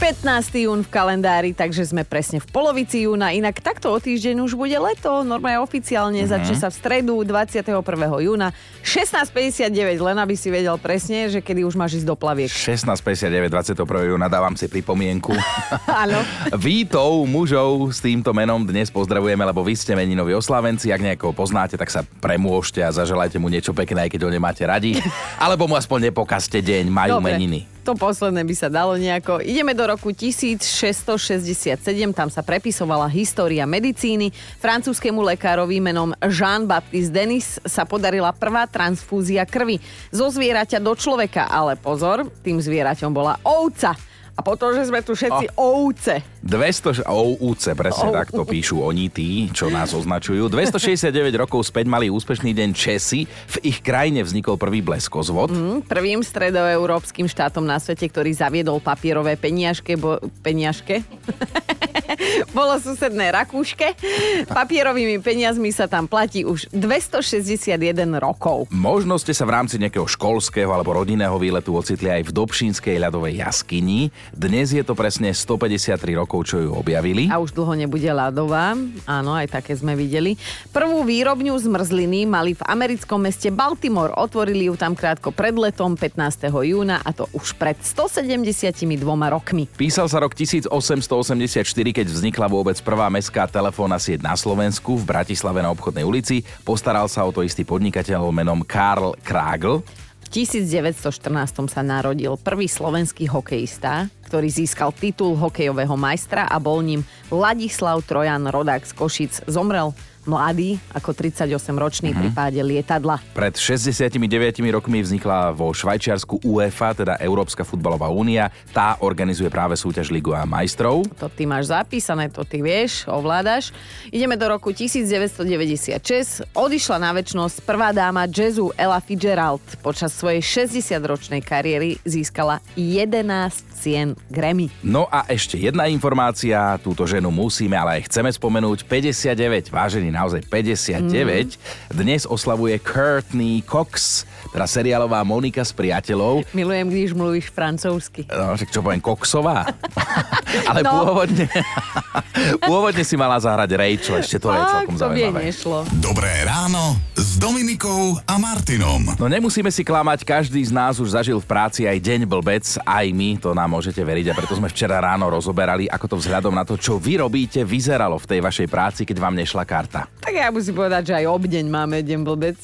15. jún v kalendári, takže sme presne v polovici júna. Inak takto o týždeň už bude leto. Normálne oficiálne mm-hmm. začne sa v stredu 21. júna. 16.59, len aby si vedel presne, že kedy už máš ísť do plaviek. 16.59, 21. júna, dávam si pripomienku. Áno. Vítov, mužov s týmto menom dnes pozdravujeme, lebo vy ste meninoví oslávenci. Ak nejakého poznáte, tak sa premôžte a zaželajte mu niečo pekné, aj keď ho nemáte radi. Alebo mu aspoň nepokazte deň, majú Dobre. meniny. To posledné by sa dalo nejako. Ideme do roku 1667, tam sa prepisovala história medicíny. Francúzskému lekárovi menom Jean-Baptiste Denis sa podarila prvá transfúzia krvi zo zvieraťa do človeka. Ale pozor, tým zvieraťom bola ovca. A potom, že sme tu všetci oh. ovce. 200, OUC, presne OUC. takto píšu oni tí, čo nás označujú. 269 rokov späť mali úspešný deň Česi. V ich krajine vznikol prvý bleskozvod. Hm, Prvým stredoeurópskym štátom na svete, ktorý zaviedol papierové peniažke, bo, peniažke? bolo susedné Rakúške. Papierovými peniazmi sa tam platí už 261 rokov. Možno ste sa v rámci nejakého školského alebo rodinného výletu ocitli aj v Dobšínskej ľadovej jaskyni. Dnes je to presne 153 rokov, čo ju objavili. A už dlho nebude ľadová. Áno, aj také sme videli. Prvú výrobňu zmrzliny mali v americkom meste Baltimore. Otvorili ju tam krátko pred letom 15. júna a to už pred 172 rokmi. Písal sa rok 1884, keď vznikla vôbec prvá mestská telefónna sieť na Slovensku v Bratislave na obchodnej ulici. Postaral sa o to istý podnikateľ menom Karl Kragl. V 1914 sa narodil prvý slovenský hokejista, ktorý získal titul hokejového majstra a bol ním Ladislav Trojan, rodák z Košic. Zomrel mladý, ako 38-ročný pri páde lietadla. Pred 69 rokmi vznikla vo Švajčiarsku UEFA, teda Európska futbalová únia. Tá organizuje práve súťaž Ligu a majstrov. To ty máš zapísané, to ty vieš, ovládaš. Ideme do roku 1996. Odišla na väčšnosť prvá dáma jazzu Ella Fitzgerald. Počas svojej 60-ročnej kariéry získala 11 cien Grammy. No a ešte jedna informácia, túto ženu musíme, ale aj chceme spomenúť. 59, vážený naozaj 59, mm. dnes oslavuje Courtney Cox, teda seriálová Monika s priateľov. Milujem, když mluvíš francúzsky. No, čo poviem, Coxová. ale No. pôvodne, pôvodne si mala zahrať Rachel, ešte to je celkom to zaujímavé. nešlo. Dobré ráno s Dominikou a Martinom. No nemusíme si klamať, každý z nás už zažil v práci aj deň blbec, aj my, to nám môžete veriť a preto sme včera ráno rozoberali, ako to vzhľadom na to, čo vy robíte, vyzeralo v tej vašej práci, keď vám nešla karta. Tak ja musím povedať, že aj obdeň máme deň blbec.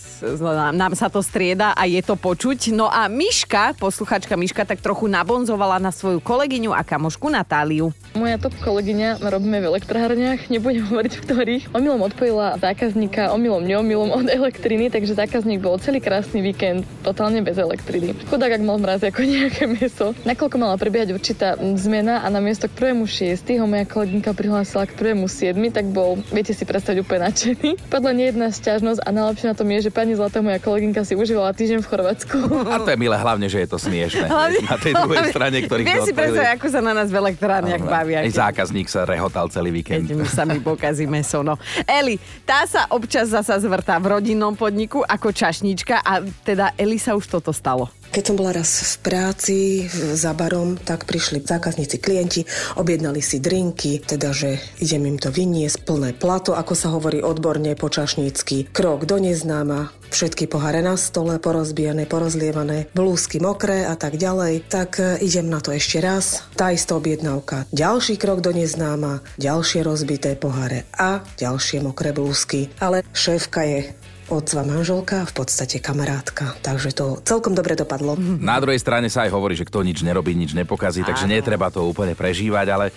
Nám sa to strieda a je to počuť. No a Miška, posluchačka Miška, tak trochu nabonzovala na svoju kolegyňu a kamošku Natáliu. Moja top kolegyňa, robíme v elektrárniach, nebudem hovoriť v ktorých. Omylom odpojila zákazníka, omylom, neomylom od elektriny, takže zákazník bol celý krásny víkend totálne bez elektriny. Chudák, ak mal mraz ako nejaké meso. Nakoľko mala prebiehať určitá zmena a na miesto k prvému 6 ho moja kolegynka prihlásila k prvému 7, tak bol, viete si predstaviť, úplne nadšený. Padla nejedná sťažnosť a najlepšie na tom je, že pani Zlatá, moja kolegynka si užívala týždeň v Chorvátsku. A to je milé, hlavne, že je to smiešne. Na tej druhej strane, ktorých Viem si predstaviť, ako sa na nás v elektrárniach bavia. Aj zákazník sa rehotal celý víkend. keď sa mi pokazí meso. No. Eli, tá sa občas zasa zvrtá v rodinnom podniku ako čašnička a teda Eli sa už toto stalo. Keď som bola raz v práci za barom, tak prišli zákazníci, klienti, objednali si drinky, teda, že idem im to vyniesť, plné plato, ako sa hovorí odborne po čašnícky, krok do neznáma, všetky poháre na stole, porozbijané, porozlievané, blúzky mokré a tak ďalej, tak e, idem na to ešte raz. Tá istá objednávka. Ďalší krok do neznáma, ďalšie rozbité poháre a ďalšie mokré blúzky. Ale šéfka je otcva manželka, v podstate kamarátka. Takže to celkom dobre dopadlo. Na druhej strane sa aj hovorí, že kto nič nerobí, nič nepokazí, takže netreba to úplne prežívať, ale e,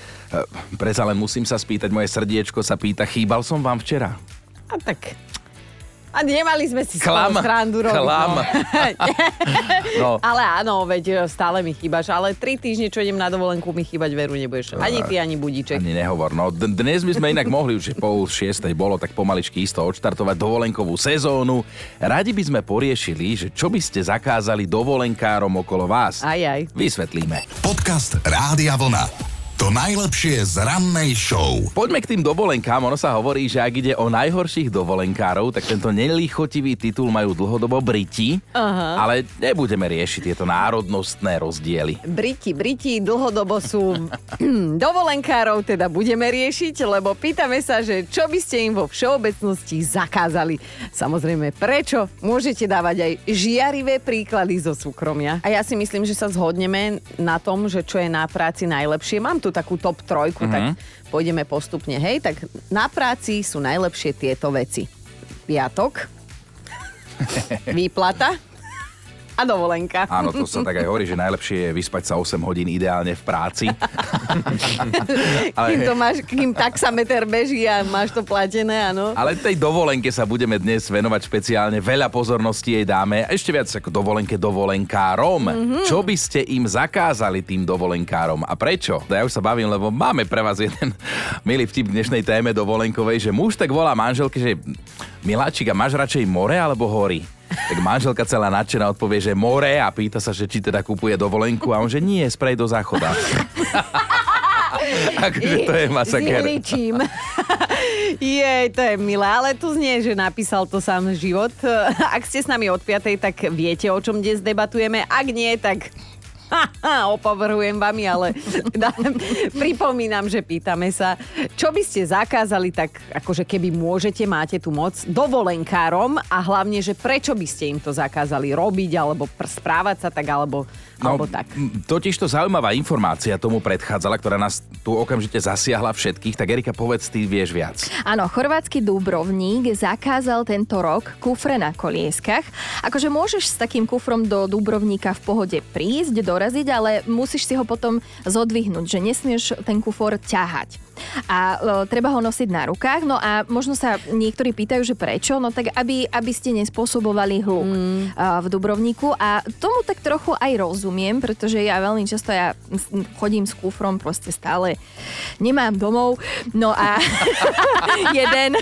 predsa len musím sa spýtať, moje srdiečko sa pýta, chýbal som vám včera? A tak... A nemali sme si Klam, srandu robiť. klam. No. No. Ale áno, veď stále mi chýbaš. Ale tri týždne, čo idem na dovolenku, mi chýbať veru nebudeš. Ani ty, ani budíček. Ani nehovor. No, d- dnes by sme inak mohli, už pol šiestej bolo, tak pomaličky isto odštartovať dovolenkovú sezónu. Radi by sme poriešili, že čo by ste zakázali dovolenkárom okolo vás. Aj, aj. Vysvetlíme. Podcast Rádia Vlna. To najlepšie z rannej show. Poďme k tým dovolenkám. Ono sa hovorí, že ak ide o najhorších dovolenkárov, tak tento nelichotivý titul majú dlhodobo Briti, Aha. ale nebudeme riešiť tieto národnostné rozdiely. Briti, Briti dlhodobo sú dovolenkárov, teda budeme riešiť, lebo pýtame sa, že čo by ste im vo všeobecnosti zakázali. Samozrejme, prečo? Môžete dávať aj žiarivé príklady zo súkromia. A ja si myslím, že sa zhodneme na tom, že čo je na práci najlepšie. Mám tu tú takú top trojku, mm-hmm. tak mhm. pôjdeme postupne. Hej, tak na práci sú najlepšie tieto veci. Piatok, výplata, a dovolenka. Áno, to sa tak aj hovorí, že najlepšie je vyspať sa 8 hodín ideálne v práci. Ale... Kým, to máš, kým taxameter beží a máš to platené, áno. Ale tej dovolenke sa budeme dnes venovať špeciálne. Veľa pozornosti jej dáme. A ešte viac ako dovolenke dovolenkárom. Mm-hmm. Čo by ste im zakázali tým dovolenkárom a prečo? Ja už sa bavím, lebo máme pre vás jeden milý vtip dnešnej téme dovolenkovej, že muž tak volá manželke, že Miláčik, a máš radšej more alebo hory? Tak manželka celá nadšená odpovie, že more a pýta sa, že či teda kupuje dovolenku a on, že nie, sprej do záchoda. akože to je masaker. Je, to je milé, ale tu znie, že napísal to sám život. Ak ste s nami od 5, tak viete, o čom dnes debatujeme. Ak nie, tak Opovrhujem vami, ale pripomínam, že pýtame sa, čo by ste zakázali tak, akože keby môžete, máte tu moc, dovolenkárom a hlavne, že prečo by ste im to zakázali robiť alebo správať sa tak, alebo No, alebo tak. Totiž to zaujímavá informácia tomu predchádzala, ktorá nás tu okamžite zasiahla všetkých. Tak Erika, povedz, ty vieš viac. Áno, chorvátsky Dubrovník zakázal tento rok kufre na kolieskach. Akože môžeš s takým kufrom do Dubrovníka v pohode prísť, doraziť, ale musíš si ho potom zodvihnúť, že nesmieš ten kufor ťahať a e, treba ho nosiť na rukách. No a možno sa niektorí pýtajú, že prečo, no tak aby, aby ste nespôsobovali hluk mm. v Dubrovníku a tomu tak trochu aj rozumiem, pretože ja veľmi často ja chodím s kufrom proste stále nemám domov, no a jeden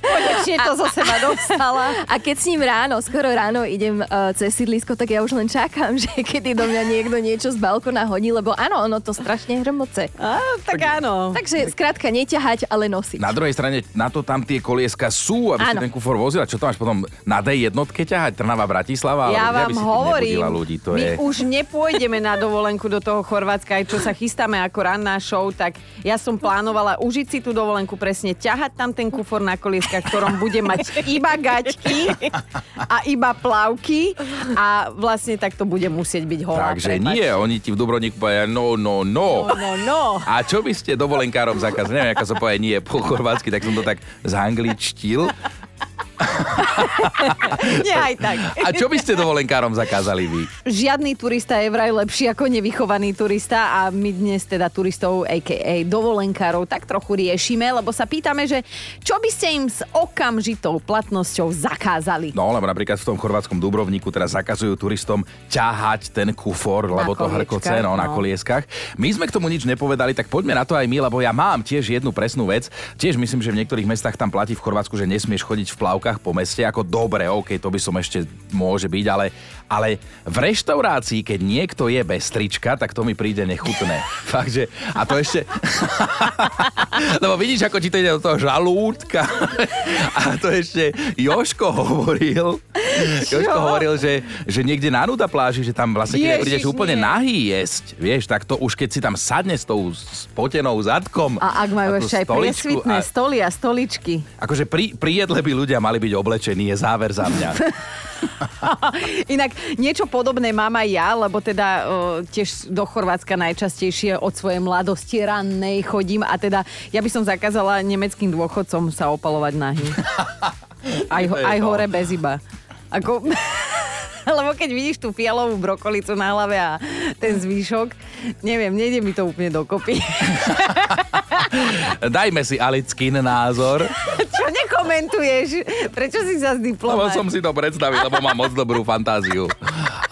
Konečne to zo seba dostala. A keď s ním ráno, skoro ráno idem uh, cez sídlisko, tak ja už len čakám, že kedy do mňa niekto niečo z balkona hodí, lebo áno, ono to strašne hrmoce. A, tak, tak áno. Takže skrátka neťahať, ale nosiť. Na druhej strane na to tam tie kolieska sú, aby si ten kufor vozila. Čo to máš potom na D jednotke ťahať? Trnava, Bratislava? Ja vám hovorím, ľudí, to my je... už nepôjdeme na dovolenku do toho Chorvátska, aj čo sa chystáme ako ranná show, tak ja som plánovala užiť si tú dovolenku presne, ťahať tam ten kufor na kolieska, ktorom bude mať iba gaťky a iba plavky a vlastne tak to bude musieť byť holá. Takže prepač. nie, oni ti v Dubrovníku povedia no, no, no. No, no, no. A čo by ste dovolenkárom zakázali? Neviem, ako sa povie nie po chorvátsky, tak som to tak zangličtil. Nie aj tak. A čo by ste dovolenkárom zakázali vy? Žiadny turista je vraj lepší ako nevychovaný turista a my dnes teda turistov, a.k.a. dovolenkárov, tak trochu riešime, lebo sa pýtame, že čo by ste im s okamžitou platnosťou zakázali? No, lebo napríklad v tom chorvátskom Dubrovníku teraz zakazujú turistom ťahať ten kufor, na lebo to hrkoce, no, no, na kolieskach. My sme k tomu nič nepovedali, tak poďme na to aj my, lebo ja mám tiež jednu presnú vec. Tiež myslím, že v niektorých mestách tam platí v Chorvátsku, že nesmieš chodiť v plavkách cestách po meste, ako dobre, OK, to by som ešte môže byť, ale, ale v reštaurácii, keď niekto je bez trička, tak to mi príde nechutné. Fakt, že, a to ešte... Lebo vidíš, ako ti to ide do toho žalúdka. a to ešte Joško hovoril. Čo? Joško hovoril, že, že niekde na nuda pláži, že tam vlastne, keď prídeš úplne nahý jesť, vieš, tak to už keď si tam sadne s tou spotenou zadkom. A ak majú ešte aj priesvitné a... stoly a stoličky. Akože pri, pri jedle by ľudia mali byť oblečený, je záver za mňa. Inak niečo podobné mám aj ja, lebo teda o, tiež do Chorvátska najčastejšie od svojej mladosti rannej chodím a teda ja by som zakázala nemeckým dôchodcom sa opalovať nahy. Aj, aj hore bez iba. Ako... Lebo keď vidíš tú fialovú brokolicu na hlave a ten zvýšok, neviem, nejde mi to úplne dokopy. Dajme si Alickin názor. Čo nekomentuješ? Prečo si sa zdiplomat? Lebo som si to predstavil, lebo mám moc dobrú fantáziu.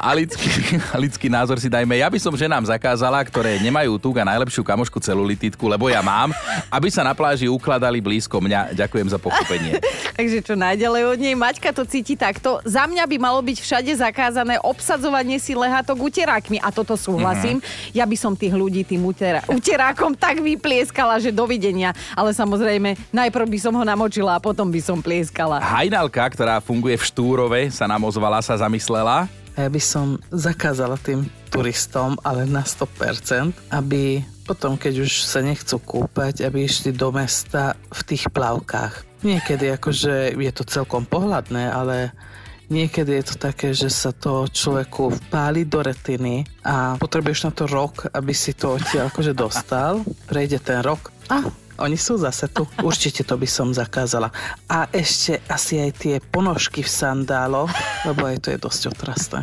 A lidský, a lidský názor si dajme. Ja by som ženám zakázala, ktoré nemajú tuk a najlepšiu kamošku celulititku, lebo ja mám, aby sa na pláži ukladali blízko mňa. Ďakujem za pochopenie. Takže čo najďalej od nej, Maťka to cíti takto. Za mňa by malo byť všade zakázané obsadzovanie si lehátok uterákmi. A toto súhlasím. Mm-hmm. Ja by som tých ľudí tým utera- uterákom tak vyplieskala, že dovidenia. Ale samozrejme, najprv by som ho namočila a potom by som plieskala. Hajnalka, ktorá funguje v Štúrove, sa nám ozvala, sa zamyslela. Ja by som zakázala tým turistom, ale na 100%, aby potom, keď už sa nechcú kúpať, aby išli do mesta v tých plavkách. Niekedy akože je to celkom pohľadné, ale Niekedy je to také, že sa to človeku vpáli do retiny a potrebuješ na to rok, aby si to odtiaľ akože dostal. Prejde ten rok a oni sú zase tu. Určite to by som zakázala. A ešte asi aj tie ponožky v sandáloch, lebo aj to je dosť otrasté.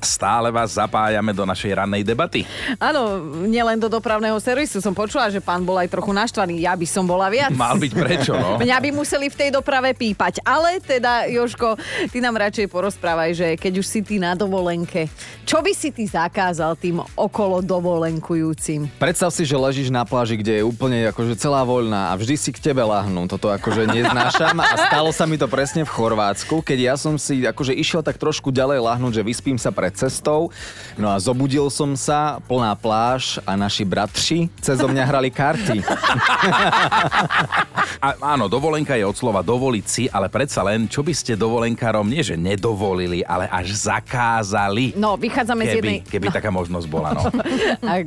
Stále vás zapájame do našej rannej debaty. Áno, nielen do dopravného servisu. Som počula, že pán bol aj trochu naštvaný. Ja by som bola viac. Mal byť prečo, no? Mňa by museli v tej doprave pípať. Ale teda, Joško, ty nám radšej porozprávaj, že keď už si ty na dovolenke, čo by si ty zakázal tým okolo dovolenkujúcim? Predstav si, že ležíš na pláži, kde je úplne akože celá voľná a vždy si k tebe lahnú. Toto akože neznášam a stalo sa mi to presne v Chorvátsku, keď ja som si akože išiel tak trošku ďalej lahnúť, že vyspím sa pred cestou. No a zobudil som sa, plná pláž a naši bratři cez mňa hrali karty. A, áno, dovolenka je od slova dovoliť si, ale predsa len, čo by ste dovolenkárom nie že nedovolili, ale až zakázali. No, vychádzame z jednej... Keby, keby taká možnosť bola, no. A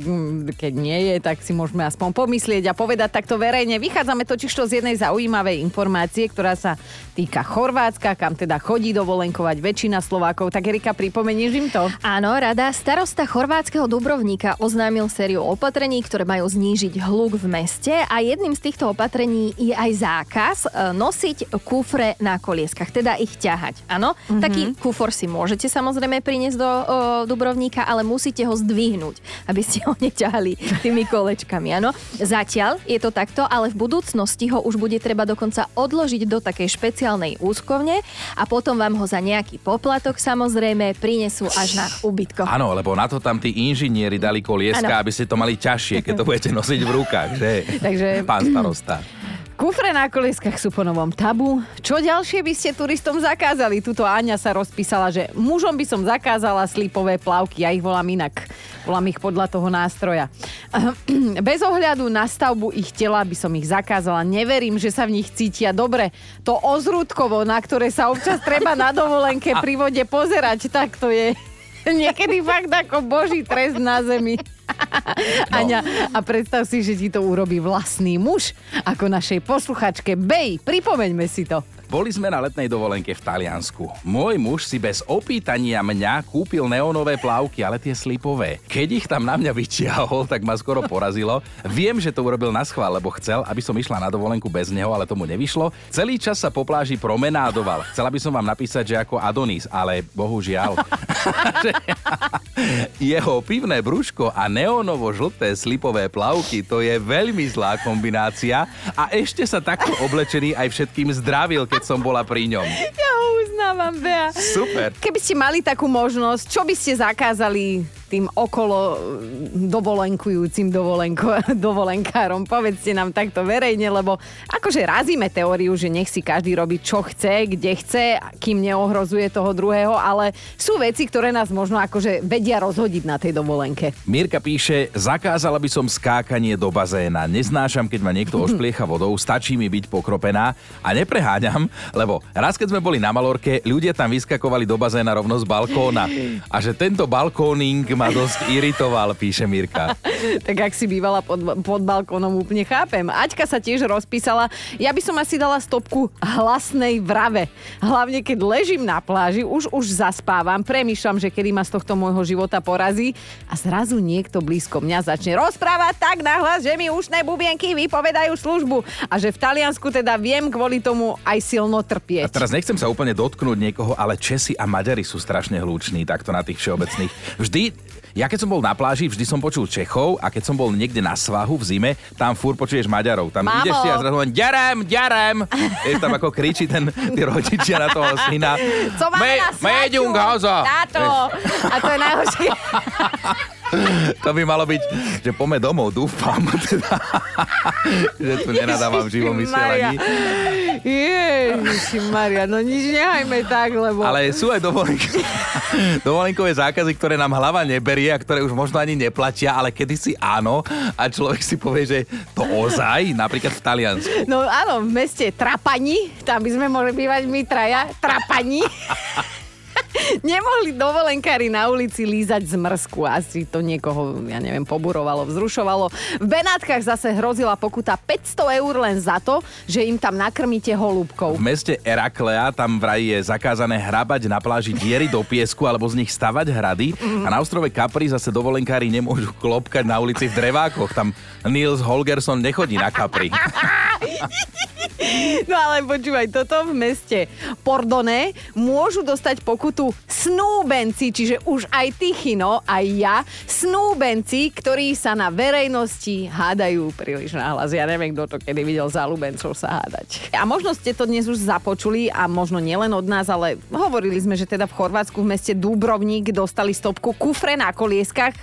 keď nie je, tak si môžeme aspoň pomyslieť a povedať takto verejne. Vychádzame totiž to z jednej zaujímavej informácie, ktorá sa týka Chorvátska, kam teda chodí dovolenkovať väčšina Slovákov. Tak Erika, pripomenieš im to? Áno, rada starosta chorvátskeho Dubrovníka oznámil sériu opatrení, ktoré majú znížiť hluk v meste a jedným z týchto opatrení je aj zákaz e, nosiť kufre na kolieskach, teda ich ťahať. Áno, mm-hmm. taký kufor si môžete samozrejme priniesť do o, Dubrovníka, ale musíte ho zdvihnúť, aby ste ho neťahali tými kolečkami. Áno, zatiaľ je to takto, ale v budúcnosti ho už bude treba dokonca odložiť do takej špeciálnej úskovne a potom vám ho za nejaký poplatok samozrejme prinesú až na ubytko. Áno, lebo na to tam tí inžinieri dali kolieska, Áno. aby ste to mali ťažšie, keď to budete nosiť v rukách, že? Takže- Pán starosta. Kufre na kolieskach sú po novom tabu. Čo ďalšie by ste turistom zakázali? Tuto Áňa sa rozpísala, že mužom by som zakázala slipové plavky. Ja ich volám inak. Volám ich podľa toho nástroja. Bez ohľadu na stavbu ich tela by som ich zakázala. Neverím, že sa v nich cítia dobre. To ozrúdkovo, na ktoré sa občas treba na dovolenke pri vode pozerať, tak to je niekedy fakt ako boží trest na zemi. No. Aňa, a predstav si, že ti to urobí vlastný muž, ako našej posluchačke Bej. Pripomeňme si to. Boli sme na letnej dovolenke v Taliansku. Môj muž si bez opýtania mňa kúpil neonové plávky, ale tie slipové. Keď ich tam na mňa vytiahol, tak ma skoro porazilo. Viem, že to urobil na schvál, lebo chcel, aby som išla na dovolenku bez neho, ale tomu nevyšlo. Celý čas sa po pláži promenádoval. Chcela by som vám napísať, že ako Adonis, ale bohužiaľ. Jeho pivné brúško a neonovo žlté slipové plavky, to je veľmi zlá kombinácia a ešte sa takto oblečený aj všetkým zdravil, keď som bola pri ňom. Ja ho uznávam, Bea. Super. Keby ste mali takú možnosť, čo by ste zakázali tým okolo dovolenkujúcim dovolenko, dovolenkárom? Povedzte nám takto verejne, lebo akože razíme teóriu, že nech si každý robí čo chce, kde chce, kým neohrozuje toho druhého, ale sú veci, ktoré nás možno akože vedia rozhodiť na tej dovolenke. Mirka píše, zakázala by som skákanie do bazéna. Neznášam, keď ma niekto ošpliecha vodou, stačí mi byť pokropená a nepreháňam, lebo raz keď sme boli na Malorke, ľudia tam vyskakovali do bazéna rovno z balkóna. A že tento balkóning ma dosť iritoval, píše Mirka. tak ak si bývala pod, pod balkónom, úplne chápem. Aťka sa tiež rozpísala, ja by som asi dala stopku hlasnej vrave. Hlavne keď ležím na pláži, už už zaspávam, premýšľam, že kedy ma z tohto môjho života porazí a zrazu niekto blízko mňa začne rozprávať tak nahlas, že mi ušné bubienky vypovedajú službu a že v Taliansku teda viem kvôli tomu aj silno A trpieť. teraz nechcem sa úplne dotknúť niekoho, ale Česi a Maďari sú strašne hluční takto na tých všeobecných. Vždy ja keď som bol na pláži, vždy som počul Čechov a keď som bol niekde na svahu v zime, tam fúr počuješ Maďarov. Tam Mamo. ideš si a zrazu len ďarem, ďarem. Vieš, tam ako kričí ten, tí rodičia na toho syna. Co máme Me- na svaču? Táto. A to je najhoršie. To by malo byť, že pome domov, dúfam. Teda, že tu nenadávam v živom vysielaní. Ježiši Maria, no nič nehajme tak, lebo... Ale sú aj dovolenk- dovolenkové zákazy, ktoré nám hlava neberie a ktoré už možno ani neplatia, ale kedysi áno a človek si povie, že to ozaj, napríklad v Taliansku. No áno, v meste Trapani, tam by sme mohli bývať my traja, Trapani. Nemohli dovolenkári na ulici lízať zmrzku. Asi to niekoho, ja neviem, poburovalo, vzrušovalo. V Benátkach zase hrozila pokuta 500 eur len za to, že im tam nakrmíte holúbkou. V meste Eraklea tam vraj je zakázané hrabať na pláži diery do piesku alebo z nich stavať hrady a na ostrove Capri zase dovolenkári nemôžu klopkať na ulici v drevákoch. Tam Niels Holgersson nechodí na Capri. No ale počúvaj, toto v meste Pordone môžu dostať pokutu snúbenci, čiže už aj ty, Chino, aj ja, snúbenci, ktorí sa na verejnosti hádajú príliš nahlas. Ja neviem, kto to kedy videl zalúbencov sa hádať. A možno ste to dnes už započuli a možno nielen od nás, ale hovorili sme, že teda v Chorvátsku v meste Dúbrovník dostali stopku kufre na kolieskach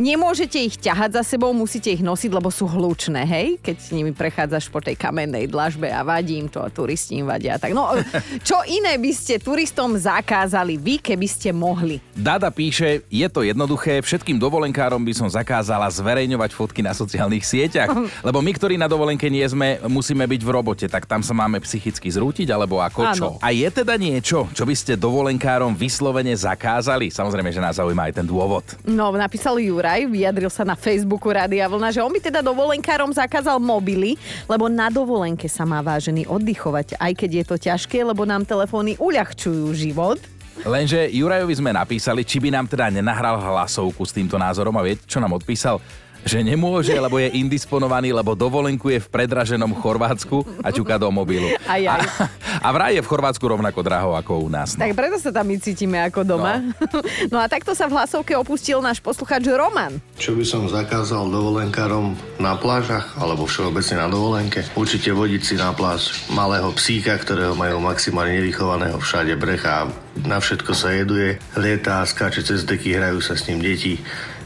Nemôžete ich ťahať za sebou, musíte ich nosiť, lebo sú hlučné, hej? Keď s nimi prechádzaš po tej kamennej dlažbe a vadí im to a turisti im vadia. Tak no, čo iné by ste turistom zakázali vy, keby ste mohli? Dada píše, je to jednoduché, všetkým dovolenkárom by som zakázala zverejňovať fotky na sociálnych sieťach, lebo my, ktorí na dovolenke nie sme, musíme byť v robote, tak tam sa máme psychicky zrútiť, alebo ako čo. Áno. A je teda niečo, čo by ste dovolenkárom vyslovene zakázali? Samozrejme, že nás zaujíma aj ten dôvod. No, napísal Juraj, vyjadril sa na Facebooku Rádia Vlna, že on by teda dovolenkárom zakázal mobily, lebo na dovolenke sa má vážený oddychovať, aj keď je to ťažké, lebo nám telefóny uľahčujú život. Lenže Jurajovi sme napísali, či by nám teda nenahral hlasovku s týmto názorom a viete, čo nám odpísal? Že nemôže, lebo je indisponovaný, lebo dovolenkuje v predraženom Chorvátsku a ťuka do mobilu. Aj, aj. A, a vraj je v Chorvátsku rovnako draho ako u nás. No. Tak preto sa tam my cítime ako doma. No. no a takto sa v hlasovke opustil náš posluchač Roman. Čo by som zakázal dovolenkárom na plážach alebo všeobecne na dovolenke? Určite vodiť si na pláž malého psíka, ktorého majú maximálne nevychovaného všade brecha. Na všetko sa jeduje, lietá, skáče cez deky, hrajú sa s ním deti.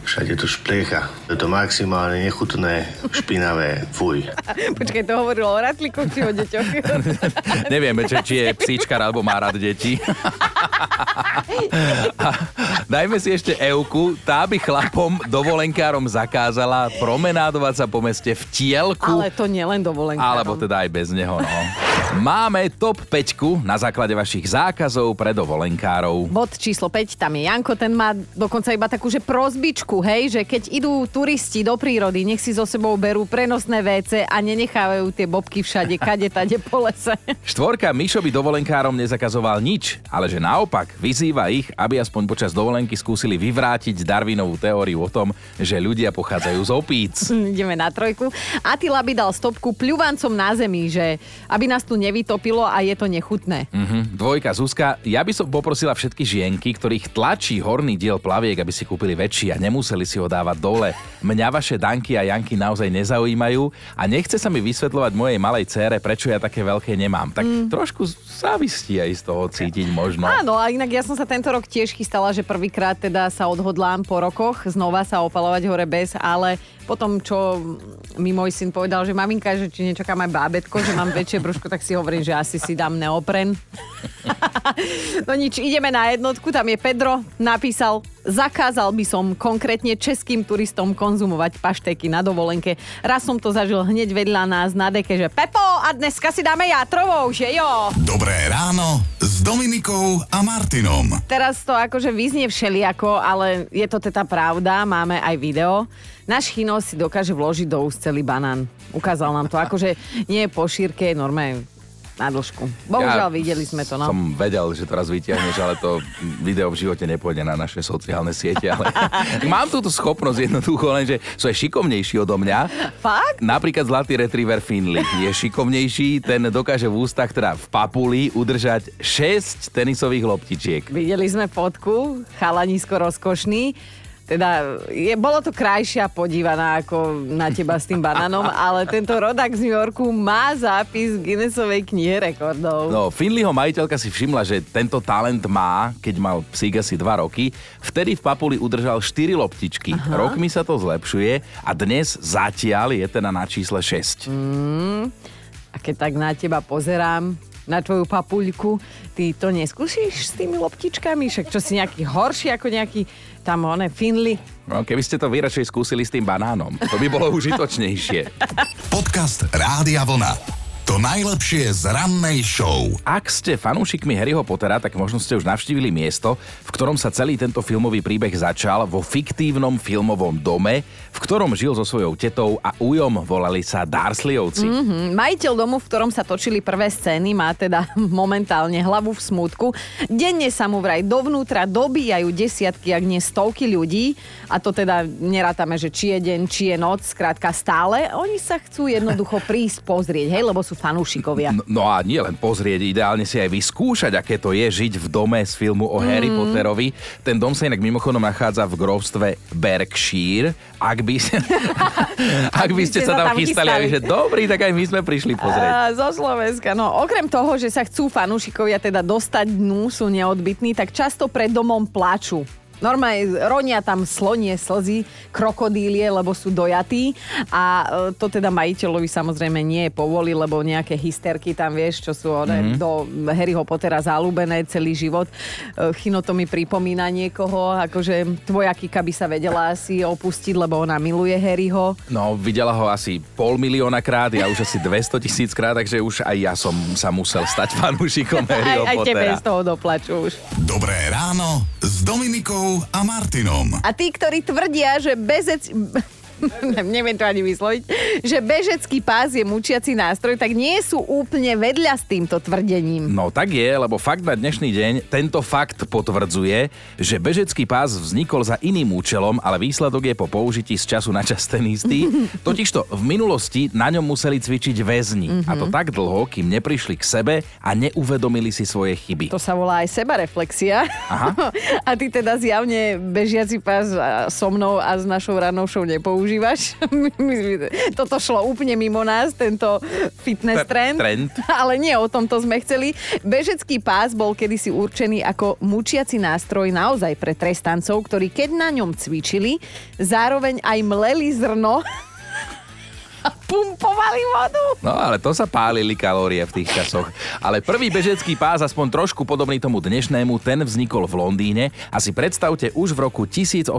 Všade to špliecha. Je to maximálne nechutné, špinavé, fuj. Počkaj, to hovorilo o ratlíkoch či o deťoch? Nevieme, či, či je psíčkar alebo má rád deti. A dajme si ešte Euku. Tá by chlapom dovolenkárom zakázala promenádovať sa po meste v tielku. Ale to nielen dovolenka. Alebo teda aj bez neho, no. Máme top 5 na základe vašich zákazov pre dovolenkárov. Bod číslo 5, tam je Janko, ten má dokonca iba takú, že prozbičku, hej, že keď idú turisti do prírody, nech si so sebou berú prenosné WC a nenechávajú tie bobky všade, kade, tade po lese. Štvorka Mišo by dovolenkárom nezakazoval nič, ale že naopak vyzýva ich, aby aspoň počas dovolenky skúsili vyvrátiť Darwinovú teóriu o tom, že ľudia pochádzajú z opíc. Ideme na trojku. Atila by dal stopku pľuvancom na zemi, že aby nás tu nevytopilo a je to nechutné. Mhm. Dvojka Zuzka, ja by som poprosila všetky žienky, ktorých tlačí horný diel plaviek, aby si kúpili väčší a nemuseli si ho dávať dole. Mňa vaše Danky a Janky naozaj nezaujímajú a nechce sa mi vysvetľovať mojej malej cére, prečo ja také veľké nemám. Tak mm. trošku závistí aj z toho cítiť možno. Áno, a inak ja som sa tento rok tiež chystala, že prvýkrát teda sa odhodlám po rokoch znova sa opalovať hore bez, ale potom, čo mi môj syn povedal, že maminka, že či nečakám aj bábetko, že mám väčšie brúško, tak si hovorím, že asi si dám neopren. no nič, ideme na jednotku, tam je Pedro, napísal, zakázal by som konkrétne českým turistom konzumovať paštéky na dovolenke. Raz som to zažil hneď vedľa nás na deke, že Pepo, a dneska si dáme jatrovou, že jo? Dobré ráno s Dominikou a Martinom. Teraz to akože vyznie všeliako, ale je to teda pravda, máme aj video. Náš chino si dokáže vložiť do úst celý banán. Ukázal nám to, akože nie je po šírke, normálne na dĺžku. Bohužiaľ, videli sme to, no. Som vedel, že to raz vyťahneš, ale to video v živote nepôjde na naše sociálne siete. Ale mám túto schopnosť jednoducho, lenže sú aj šikovnejší odo mňa. Fakt? Napríklad zlatý retriever Finley je šikovnejší, ten dokáže v ústach, teda v papuli, udržať 6 tenisových loptičiek. Videli sme fotku, chalanisko rozkošný. Teda je, bolo to krajšia podívaná ako na teba s tým banánom, ale tento rodak z New Yorku má zápis v Guinnessovej knihe rekordov. No, Finleyho majiteľka si všimla, že tento talent má, keď mal psík asi 2 roky. Vtedy v papuli udržal 4 loptičky. Aha. Rokmi sa to zlepšuje a dnes zatiaľ je teda na čísle 6. Mm, a keď tak na teba pozerám, na tvoju papuľku, ty to neskúsiš s tými loptičkami? Však čo si nejaký horší ako nejaký tam one Finley? No, keby ste to vy radšej skúsili s tým banánom, to by bolo užitočnejšie. Podcast Rádia Vlna. To najlepšie z rannej show. Ak ste fanúšikmi Harryho Pottera, tak možno ste už navštívili miesto, v ktorom sa celý tento filmový príbeh začal vo fiktívnom filmovom dome, v ktorom žil so svojou tetou a ujom volali sa Darsleyovci. Mm-hmm. Majiteľ domu, v ktorom sa točili prvé scény, má teda momentálne hlavu v smútku. Denne sa mu vraj dovnútra dobíjajú desiatky, ak nie stovky ľudí. A to teda nerátame, že či je deň, či je noc, skrátka stále. Oni sa chcú jednoducho prísť pozrieť, hej, lebo sú fanúšikovia. No, no a nie len pozrieť, ideálne si aj vyskúšať, aké to je žiť v dome z filmu o mm. Harry Potterovi. Ten dom sa inak mimochodom nachádza v grovstve Berkshire. Ak by, ak by ste sa tam chystali, chystali. že dobrý, tak aj my sme prišli pozrieť. A, zo Slovenska. No okrem toho, že sa chcú fanúšikovia teda dostať dnu, sú neodbitní, tak často pred domom plaču. Normálne ronia tam slonie slzy, krokodílie, lebo sú dojatí a e, to teda majiteľovi samozrejme nie je povoli, lebo nejaké hysterky tam vieš, čo sú one, mm-hmm. do Harryho Pottera zalúbené celý život. E, Chino to mi pripomína niekoho, akože tvoja Kika by sa vedela asi opustiť, lebo ona miluje Harryho. No, videla ho asi pol milióna krát, ja už asi 200 tisíc krát, takže už aj ja som sa musel stať fanúšikom Harryho aj, Pottera. Aj tebe z toho doplaču už. Dobré ráno s Dominikou a Martinom. A tí, ktorí tvrdia, že bezec... neviem to ani vysloviť, že bežecký pás je mučiaci nástroj, tak nie sú úplne vedľa s týmto tvrdením. No tak je, lebo fakt na dnešný deň tento fakt potvrdzuje, že bežecký pás vznikol za iným účelom, ale výsledok je po použití z času na čas ten istý. Totižto v minulosti na ňom museli cvičiť väzni. Mm-hmm. A to tak dlho, kým neprišli k sebe a neuvedomili si svoje chyby. To sa volá aj sebareflexia. Aha. a ty teda zjavne bežiaci pás so mnou a s našou ranou show nepoužívaš používaš. Toto šlo úplne mimo nás, tento fitness trend. trend. Ale nie o tomto sme chceli. Bežecký pás bol kedysi určený ako mučiaci nástroj naozaj pre trestancov, ktorí keď na ňom cvičili, zároveň aj mleli zrno pumpovali vodu. No ale to sa pálili kalórie v tých časoch. Ale prvý bežecký pás, aspoň trošku podobný tomu dnešnému, ten vznikol v Londýne a si predstavte už v roku 1818.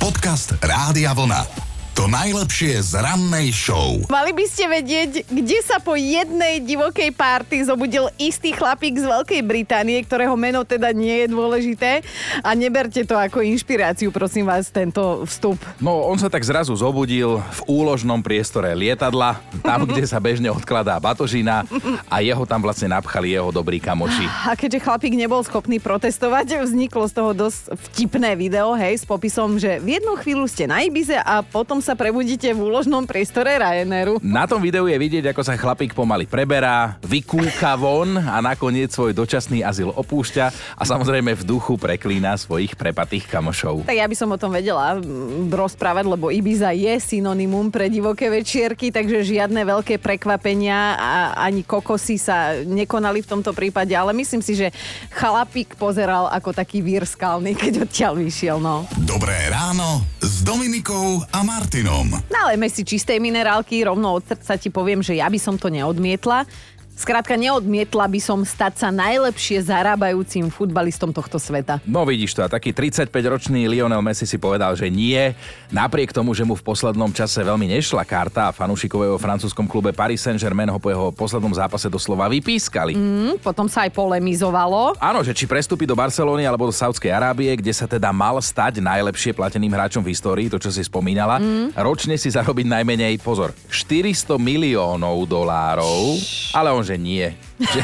Podcast Rádia Vlna. To najlepšie z rannej show. Mali by ste vedieť, kde sa po jednej divokej párty zobudil istý chlapík z Veľkej Británie, ktorého meno teda nie je dôležité. A neberte to ako inšpiráciu, prosím vás, tento vstup. No, on sa tak zrazu zobudil v úložnom priestore lietadla, tam, kde sa bežne odkladá batožina a jeho tam vlastne napchali jeho dobrí kamoši. A keďže chlapík nebol schopný protestovať, vzniklo z toho dosť vtipné video, hej, s popisom, že v jednu chvíľu ste na Ibize a potom sa prebudíte v úložnom priestore Ryanairu. Na tom videu je vidieť, ako sa chlapík pomaly preberá, vykúka von a nakoniec svoj dočasný azyl opúšťa a samozrejme v duchu preklína svojich prepatých kamošov. Tak ja by som o tom vedela rozprávať, lebo Ibiza je synonymum pre divoké večierky, takže žiadne veľké prekvapenia a ani kokosy sa nekonali v tomto prípade, ale myslím si, že chlapík pozeral ako taký vír skalný, keď odtiaľ vyšiel. No. Dobré ráno s Dominikou a Martin. Martinom. Nalejme si čistej minerálky, rovno od srdca ti poviem, že ja by som to neodmietla. Skrátka neodmietla by som stať sa najlepšie zarábajúcim futbalistom tohto sveta. No vidíš to, a taký 35-ročný Lionel Messi si povedal, že nie. Napriek tomu, že mu v poslednom čase veľmi nešla karta a fanúšikového francúzskom klube Paris Saint-Germain ho po jeho poslednom zápase doslova vypískali. Mm, potom sa aj polemizovalo. Áno, že či prestúpi do Barcelony alebo do Saudskej Arábie, kde sa teda mal stať najlepšie plateným hráčom v histórii, to čo si spomínala. Mm. Ročne si zarobiť najmenej, pozor, 400 miliónov dolárov, ale on že nie. Že,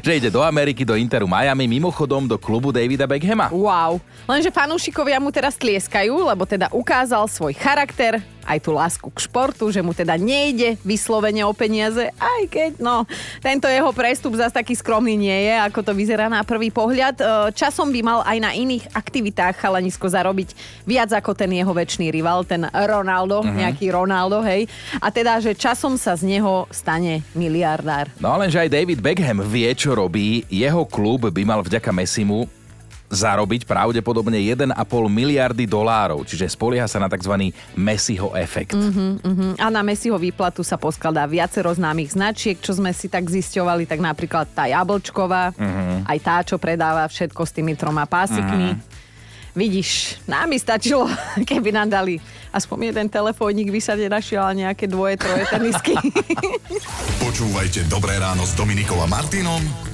že ide do Ameriky, do Interu Miami, mimochodom do klubu Davida Beckhama. Wow. Lenže fanúšikovia mu teraz tlieskajú, lebo teda ukázal svoj charakter, aj tú lásku k športu, že mu teda nejde vyslovene o peniaze, aj keď no, tento jeho prestup zase taký skromný nie je, ako to vyzerá na prvý pohľad. E, časom by mal aj na iných aktivitách chalanisko zarobiť viac ako ten jeho väčší rival, ten Ronaldo, uh-huh. nejaký Ronaldo, hej. A teda, že časom sa z neho stane miliardár. No lenže aj David Beckham vie, čo robí. Jeho klub by mal vďaka Messimu zarobiť pravdepodobne 1,5 miliardy dolárov, čiže spolieha sa na tzv. Messiho efekt. Uh-huh, uh-huh. A na Messiho výplatu sa poskladá viacero známych značiek, čo sme si tak zisťovali, tak napríklad tá jablčková, uh-huh. aj tá, čo predáva všetko s tými troma pásikmi. Uh-huh. Vidíš, nám by stačilo, keby nám dali aspoň jeden telefónik, by sa nenašiel nejaké dvoje, troje tenisky. Počúvajte Dobré ráno s Dominikom a Martinom